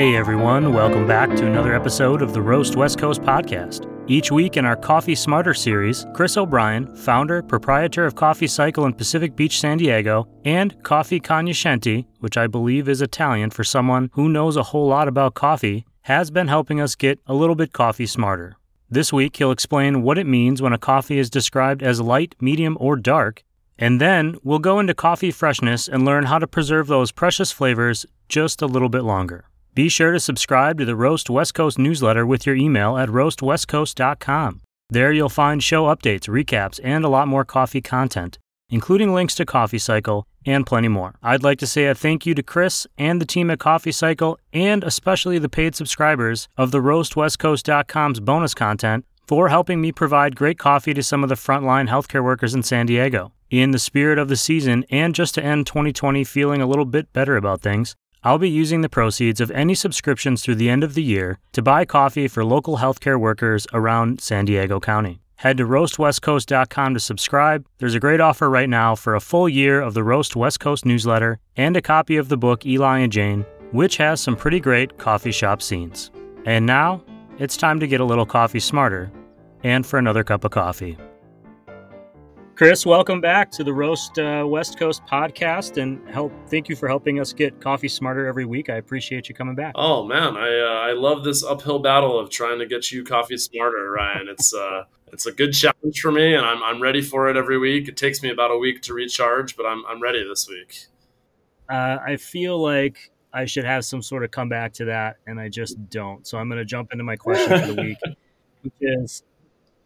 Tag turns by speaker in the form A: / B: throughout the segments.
A: Hey everyone, welcome back to another episode of the Roast West Coast podcast. Each week in our Coffee Smarter series, Chris O'Brien, founder, proprietor of Coffee Cycle in Pacific Beach, San Diego, and Coffee Cognoscenti, which I believe is Italian for someone who knows a whole lot about coffee, has been helping us get a little bit coffee smarter. This week, he'll explain what it means when a coffee is described as light, medium, or dark, and then we'll go into coffee freshness and learn how to preserve those precious flavors just a little bit longer. Be sure to subscribe to the Roast West Coast newsletter with your email at roastwestcoast.com. There you'll find show updates, recaps, and a lot more coffee content, including links to Coffee Cycle and plenty more. I'd like to say a thank you to Chris and the team at Coffee Cycle, and especially the paid subscribers of the roastwestcoast.com's bonus content for helping me provide great coffee to some of the frontline healthcare workers in San Diego. In the spirit of the season, and just to end 2020 feeling a little bit better about things, I'll be using the proceeds of any subscriptions through the end of the year to buy coffee for local healthcare workers around San Diego County. Head to roastwestcoast.com to subscribe. There's a great offer right now for a full year of the Roast West Coast newsletter and a copy of the book Eli and Jane, which has some pretty great coffee shop scenes. And now, it's time to get a little coffee smarter and for another cup of coffee. Chris, welcome back to the Roast uh, West Coast podcast, and help. Thank you for helping us get coffee smarter every week. I appreciate you coming back.
B: Oh man, I uh, I love this uphill battle of trying to get you coffee smarter, Ryan. It's uh it's a good challenge for me, and I'm I'm ready for it every week. It takes me about a week to recharge, but I'm I'm ready this week.
A: Uh, I feel like I should have some sort of comeback to that, and I just don't. So I'm going to jump into my question for the week, which is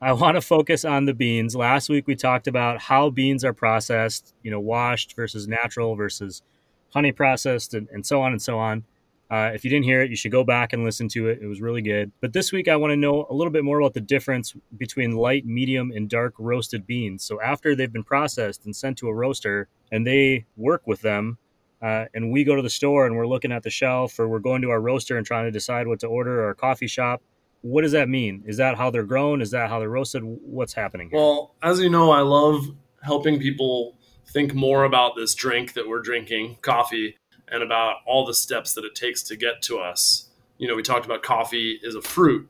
A: I want to focus on the beans. Last week we talked about how beans are processed, you know, washed versus natural versus honey processed, and, and so on and so on. Uh, if you didn't hear it, you should go back and listen to it. It was really good. But this week, I want to know a little bit more about the difference between light, medium, and dark roasted beans. So, after they've been processed and sent to a roaster and they work with them, uh, and we go to the store and we're looking at the shelf or we're going to our roaster and trying to decide what to order or a coffee shop, what does that mean? Is that how they're grown? Is that how they're roasted? What's happening? Here?
B: Well, as you know, I love helping people think more about this drink that we're drinking, coffee, and about all the steps that it takes to get to us. You know, we talked about coffee is a fruit.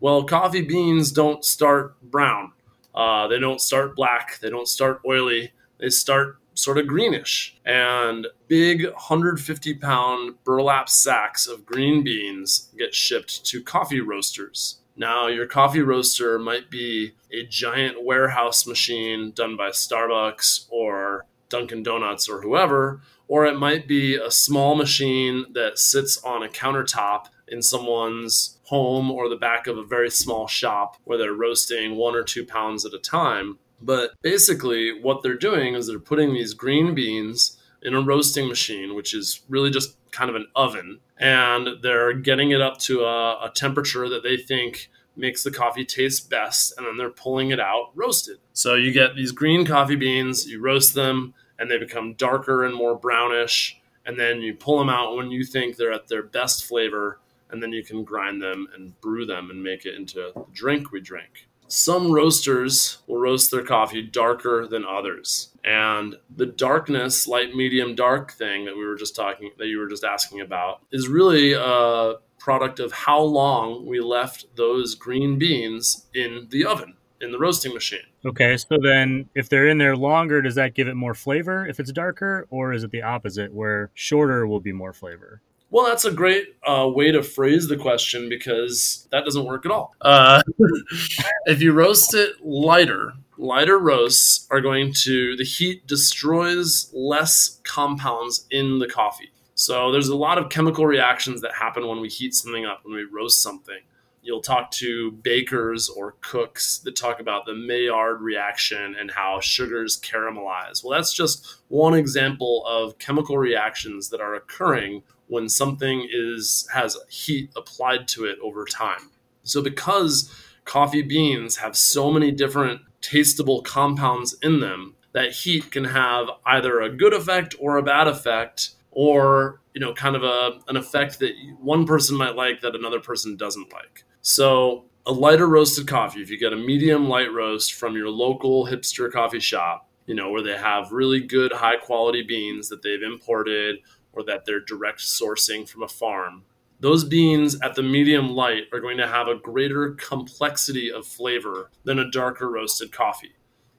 B: Well, coffee beans don't start brown. Uh, they don't start black. They don't start oily. They start sort of greenish. And big 150 pound burlap sacks of green beans get shipped to coffee roasters. Now, your coffee roaster might be a giant warehouse machine done by Starbucks or Dunkin' Donuts or whoever, or it might be a small machine that sits on a countertop in someone's home or the back of a very small shop where they're roasting one or two pounds at a time. But basically, what they're doing is they're putting these green beans in a roasting machine, which is really just kind of an oven, and they're getting it up to a, a temperature that they think makes the coffee taste best, and then they're pulling it out roasted. So you get these green coffee beans, you roast them, and they become darker and more brownish, and then you pull them out when you think they're at their best flavor, and then you can grind them and brew them and make it into the drink we drink some roasters will roast their coffee darker than others. And the darkness, light, medium, dark thing that we were just talking, that you were just asking about, is really a product of how long we left those green beans in the oven, in the roasting machine.
A: Okay, so then if they're in there longer, does that give it more flavor if it's darker, or is it the opposite where shorter will be more flavor?
B: Well, that's a great uh, way to phrase the question because that doesn't work at all. Uh, if you roast it lighter, lighter roasts are going to, the heat destroys less compounds in the coffee. So there's a lot of chemical reactions that happen when we heat something up, when we roast something. You'll talk to bakers or cooks that talk about the Maillard reaction and how sugars caramelize. Well, that's just one example of chemical reactions that are occurring when something is has heat applied to it over time. So because coffee beans have so many different tasteable compounds in them, that heat can have either a good effect or a bad effect or you know kind of a an effect that one person might like that another person doesn't like. So a lighter roasted coffee, if you get a medium light roast from your local hipster coffee shop, you know, where they have really good high quality beans that they've imported or that they're direct sourcing from a farm, those beans at the medium light are going to have a greater complexity of flavor than a darker roasted coffee.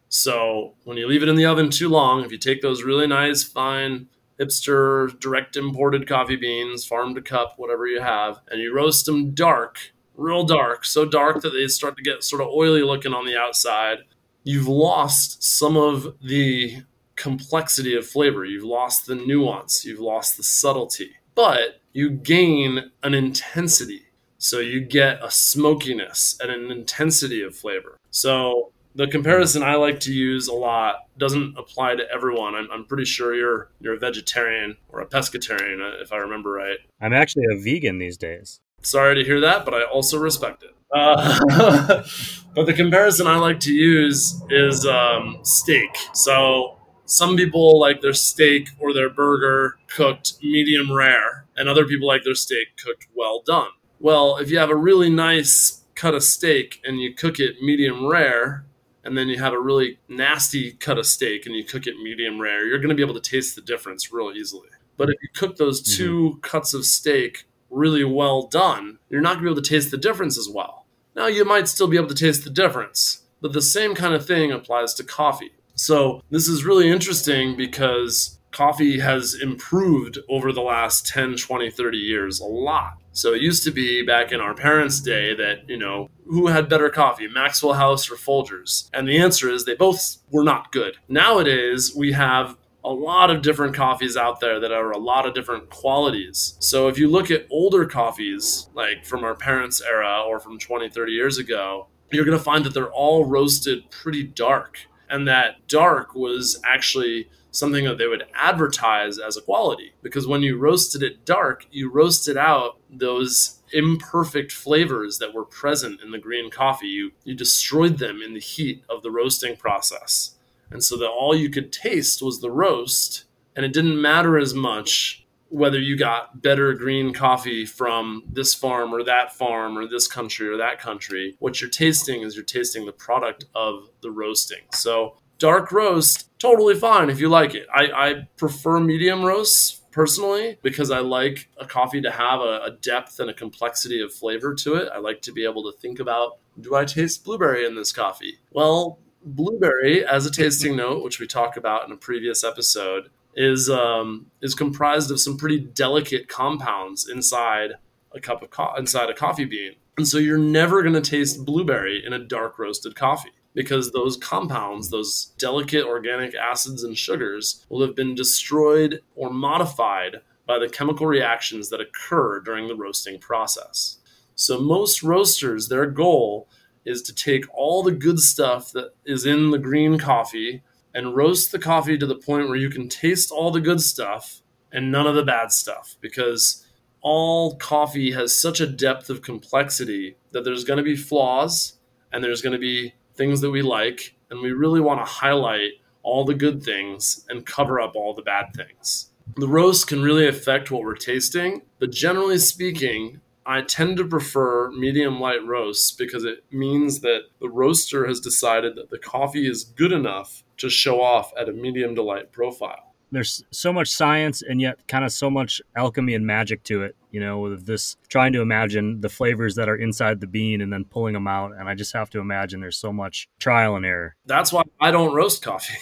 B: So when you leave it in the oven too long, if you take those really nice, fine, hipster, direct imported coffee beans, farm to cup, whatever you have, and you roast them dark, real dark, so dark that they start to get sort of oily looking on the outside, you've lost some of the complexity of flavor. You've lost the nuance, you've lost the subtlety, but you gain an intensity. So you get a smokiness and an intensity of flavor. So the comparison I like to use a lot doesn't apply to everyone. I'm, I'm pretty sure you're you're a vegetarian or a pescatarian, uh, if I remember right.
A: I'm actually a vegan these days.
B: Sorry to hear that, but I also respect it. Uh, but the comparison I like to use is um, steak. So some people like their steak or their burger cooked medium rare, and other people like their steak cooked well done. Well, if you have a really nice cut of steak and you cook it medium rare, and then you have a really nasty cut of steak and you cook it medium rare, you're going to be able to taste the difference real easily. But if you cook those mm-hmm. 2 mm-hmm. cuts of steak really well done, you're not going to be able to taste the difference as well. Now, you might still be able to taste the difference, but the same kind of thing applies to coffee. So, this is really interesting because coffee has improved over the last 10, 20, 30 years a lot. So it used to be back in our parents' day that, you know, who had better coffee, Maxwell House or Folgers? And the answer is they both were not good. Nowadays, we have a lot of different coffees out there that are a lot of different qualities. So if you look at older coffees, like from our parents' era or from 20, 30 years ago, you're going to find that they're all roasted pretty dark. And that dark was actually something that they would advertise as a quality because when you roasted it dark, you roasted out those imperfect flavors that were present in the green coffee. You you destroyed them in the heat of the roasting process. And so that all you could taste was the roast and it didn't matter as much whether you got better green coffee from this farm or that farm or this country or that country. What you're tasting is you're tasting the product of the roasting. So dark roast, totally fine if you like it. I, I prefer medium roasts personally because I like a coffee to have a, a, depth and a complexity of flavor to it. I like to be able to think about do I taste blueberry in this coffee? Well, blueberry as a tasting note, which we talked about in a previous episode, is um, is comprised of some pretty delicate compounds inside a cup of co- inside a coffee bean. And so you're never going to taste blueberry in a dark roasted coffee because those compounds, those delicate organic acids and sugars, will have been destroyed or modified by the chemical reactions that occur during the roasting process. So, most roasters, their goal is to take all the good stuff that is in the green coffee and roast the coffee to the point where you can taste all the good stuff and none of the bad stuff because all coffee has such a depth of complexity that there's going to be flaws and there's going to be things that we like, and we really want to highlight all the good things and cover up all the bad things. The roast can really affect what we're tasting, but generally speaking, I tend to prefer medium light roasts because it means that the roaster has decided that the coffee is good enough to show off at a medium to light profile.
A: There's so much science and yet kind of so much alchemy and magic to it you know with this trying to imagine the flavors that are inside the bean and then pulling them out and i just have to imagine there's so much trial and error.
B: That's why i don't roast coffee.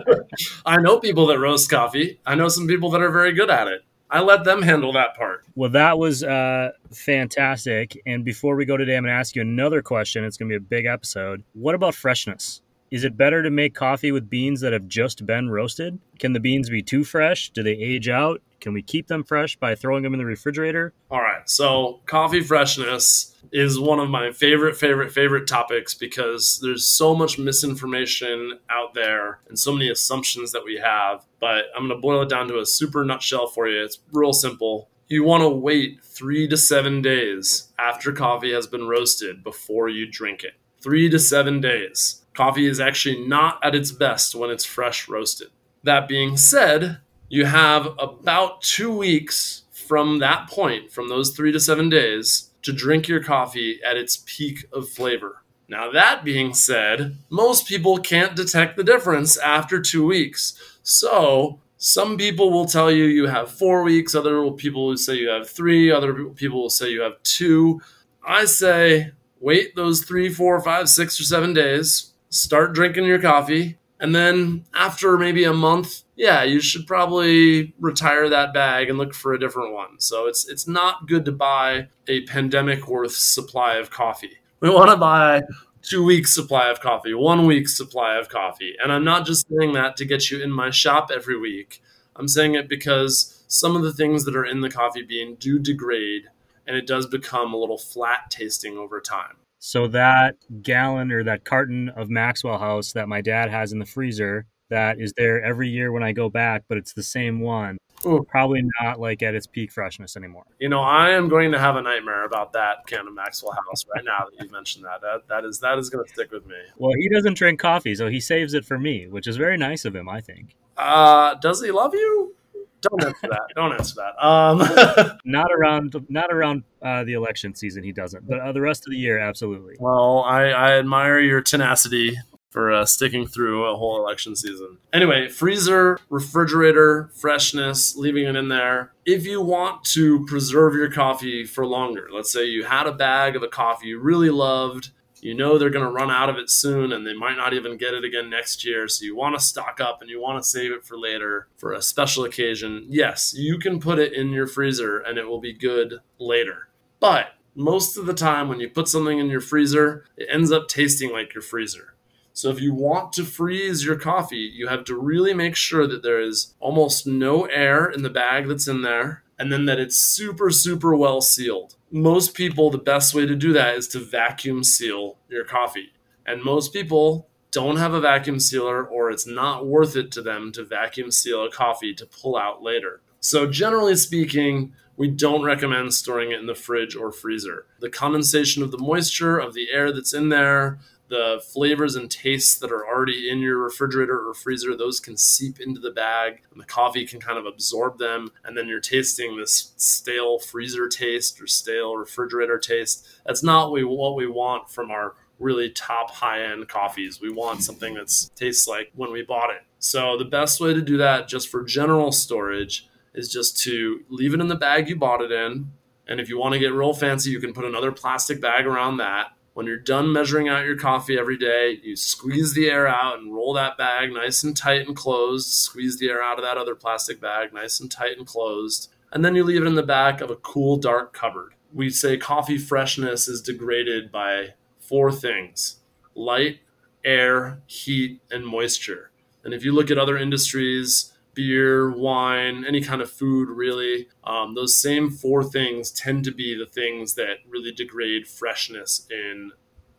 B: I know people that roast coffee. I know some people that are very good at it I let them handle that part.
A: Well, that was uh, fantastic. And before we go today, I'm going to ask you another question. It's going to be a big episode. What about freshness? Is it better to make coffee with beans that have just been roasted? Can the beans be too fresh? Do they age out? Can we keep them fresh by throwing them in the refrigerator?
B: All right. So, coffee freshness is one of my favorite, favorite, favorite topics because there's so much misinformation out there and so many assumptions that we have. But I'm going to boil it down to a super nutshell for you. It's real simple. You want to wait three to seven days after coffee has been roasted before you drink it. Three to seven days. Coffee is actually not at its best when it's fresh roasted. That being said, you have about two weeks from that point, from those three to seven days, to drink your coffee at its peak of flavor. Now, that being said, most people can't detect the difference after two weeks. So, Some people will tell you you have four weeks, other people will say you have three, other people will say you have two. I say wait those three, four, five, six, or seven days, start drinking your coffee, and then after maybe a month, yeah, you should probably retire that bag and look for a different one. So it's it's not good to buy a pandemic worth supply of coffee. We want to buy two weeks supply of coffee, one week supply of coffee. And I'm not just saying that to get you in my shop every week. I'm saying it because some of the things that are in the coffee bean do degrade and it does become a little flat tasting over time.
A: So that gallon or that carton of Maxwell House that my dad has in the freezer that is there every year when I go back, but it's the same one. Ooh. Probably not like at its peak freshness anymore.
B: You know, I am going to have a nightmare about that can of Maxwell House right now that you mentioned that. That that is that is going to stick with me.
A: Well, he doesn't drink coffee, so he saves it for me, which is very nice of him, I think.
B: Uh, does he love you? Don't answer that. Don't answer that. Um,
A: not around, not around uh, the election season. He doesn't, but uh, the rest of the year, absolutely.
B: Well, I, I admire your tenacity for uh, sticking through a whole election season. Anyway, freezer, refrigerator, freshness, leaving it in there. If you want to preserve your coffee for longer, let's say you had a bag of a coffee you really loved, you know they're going to run out of it soon and they might not even get it again next year. So you want to stock up and you want to save it for later for a special occasion. Yes, you can put it in your freezer and it will be good later. But most of the time, when you put something in your freezer, it ends up tasting like your freezer. So if you want to freeze your coffee, you have to really make sure that there is almost no air in the bag that's in there and then that it's super, super well sealed. Most people, the best way to do that is to vacuum seal your coffee. And most people don't have a vacuum sealer or it's not worth it to them to vacuum seal a coffee to pull out later. So, generally speaking, we don't recommend storing it in the fridge or freezer. The condensation of the moisture of the air that's in there, the flavors and tastes that are already in your refrigerator or freezer those can seep into the bag and the coffee can kind of absorb them. And then you're tasting this stale freezer taste or stale refrigerator taste. That's not what we want from our really top high end coffees. We want something that tastes like when we bought it. So the best way to do that just for general storage is just to leave it in the bag you bought it in. And if you want to get real fancy you can put another plastic bag around that when you're done measuring out your coffee every day, you squeeze the air out and roll that bag nice and tight and closed. Squeeze the air out of that other plastic bag nice and tight and closed. And then you leave it in the back of a cool, dark cupboard. We say coffee freshness is degraded by four things light, air, heat, and moisture. And if you look at other industries, beer, wine, any kind of food, really. Um, those same four things tend to be the things that really degrade freshness in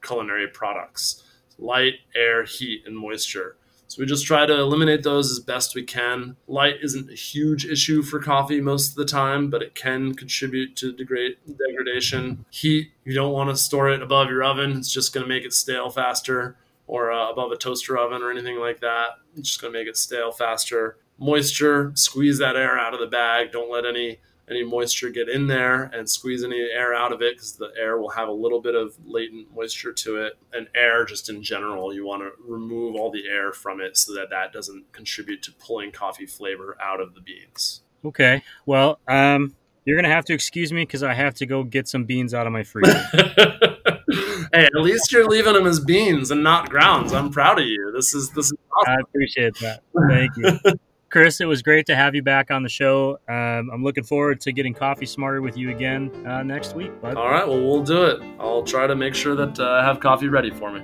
B: culinary products light, air, heat, and moisture. So we just try to eliminate those as best we can. Light isn't a huge issue for coffee most of the time, but it can contribute to degrade, degradation. Heat, you don't want to store it above your oven, it's just going to make it stale faster, or uh, above a toaster oven or anything like that. It's just going to make it stale faster moisture, squeeze that air out of the bag. Don't let any any moisture get in there and squeeze any air out of it because the air will have a little bit of latent moisture to it. And air, just in general, you want to remove all the air from it so that that doesn't contribute to pulling coffee flavor out of the beans.
A: Okay. Well, um, you're gonna have to excuse me because I have to go get some beans out of my freezer.
B: hey, at least you're leaving them as beans and not grounds. I'm proud of you. This is this is.
A: Awesome. I appreciate that. Thank you. Chris, it was great to have you back on the show. Um, I'm looking forward to getting coffee smarter with you again uh, next week. Bud.
B: All right, well, we'll do it. I'll try to make sure that uh, I have coffee ready for me.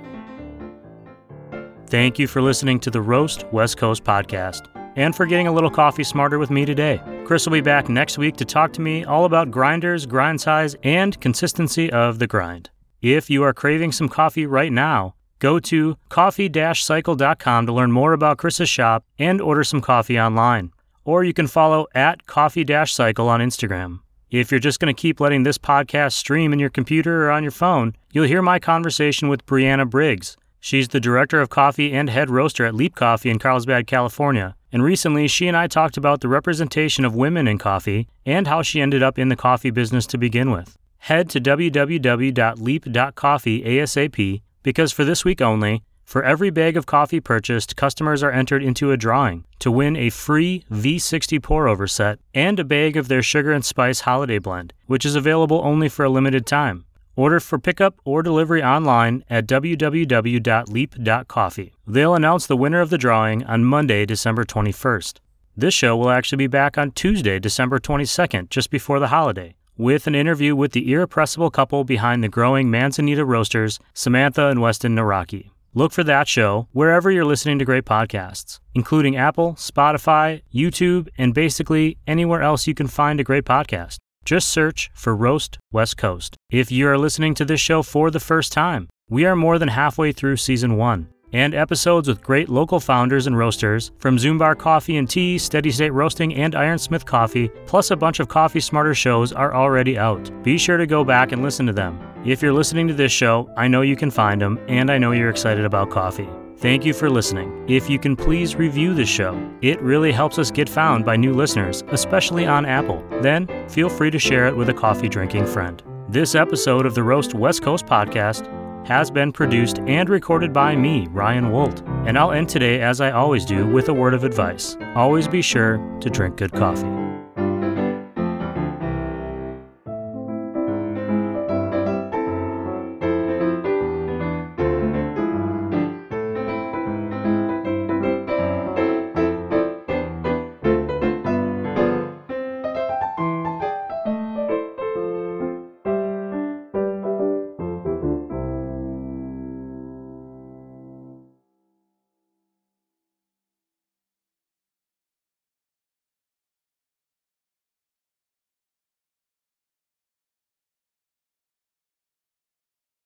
A: Thank you for listening to the Roast West Coast podcast and for getting a little coffee smarter with me today. Chris will be back next week to talk to me all about grinders, grind size, and consistency of the grind. If you are craving some coffee right now, Go to coffee-cycle.com to learn more about Chris's shop and order some coffee online. Or you can follow at coffee-cycle on Instagram. If you're just going to keep letting this podcast stream in your computer or on your phone, you'll hear my conversation with Brianna Briggs. She's the director of coffee and head roaster at Leap Coffee in Carlsbad, California. And recently, she and I talked about the representation of women in coffee and how she ended up in the coffee business to begin with. Head to www.leap.coffee ASAP because for this week only, For every bag of coffee purchased, customers are entered into a drawing to win a free V60 pour over set and a bag of their sugar and spice holiday blend, which is available only for a limited time. Order for pickup or delivery online at www.leap.coffee. They'll announce the winner of the drawing on Monday, December 21st. This show will actually be back on Tuesday, December 22nd, just before the holiday, with an interview with the irrepressible couple behind the growing Manzanita Roasters, Samantha and Weston Naraki. Look for that show wherever you're listening to great podcasts, including Apple, Spotify, YouTube, and basically anywhere else you can find a great podcast. Just search for Roast West Coast. If you are listening to this show for the first time, we are more than halfway through season one, and episodes with great local founders and roasters from Zumbar Coffee and Tea, Steady State Roasting, and Ironsmith Coffee, plus a bunch of Coffee Smarter shows are already out. Be sure to go back and listen to them. If you're listening to this show, I know you can find them, and I know you're excited about coffee. Thank you for listening. If you can please review the show, it really helps us get found by new listeners, especially on Apple. Then feel free to share it with a coffee drinking friend. This episode of the Roast West Coast podcast has been produced and recorded by me, Ryan Woldt. And I'll end today, as I always do, with a word of advice. Always be sure to drink good coffee.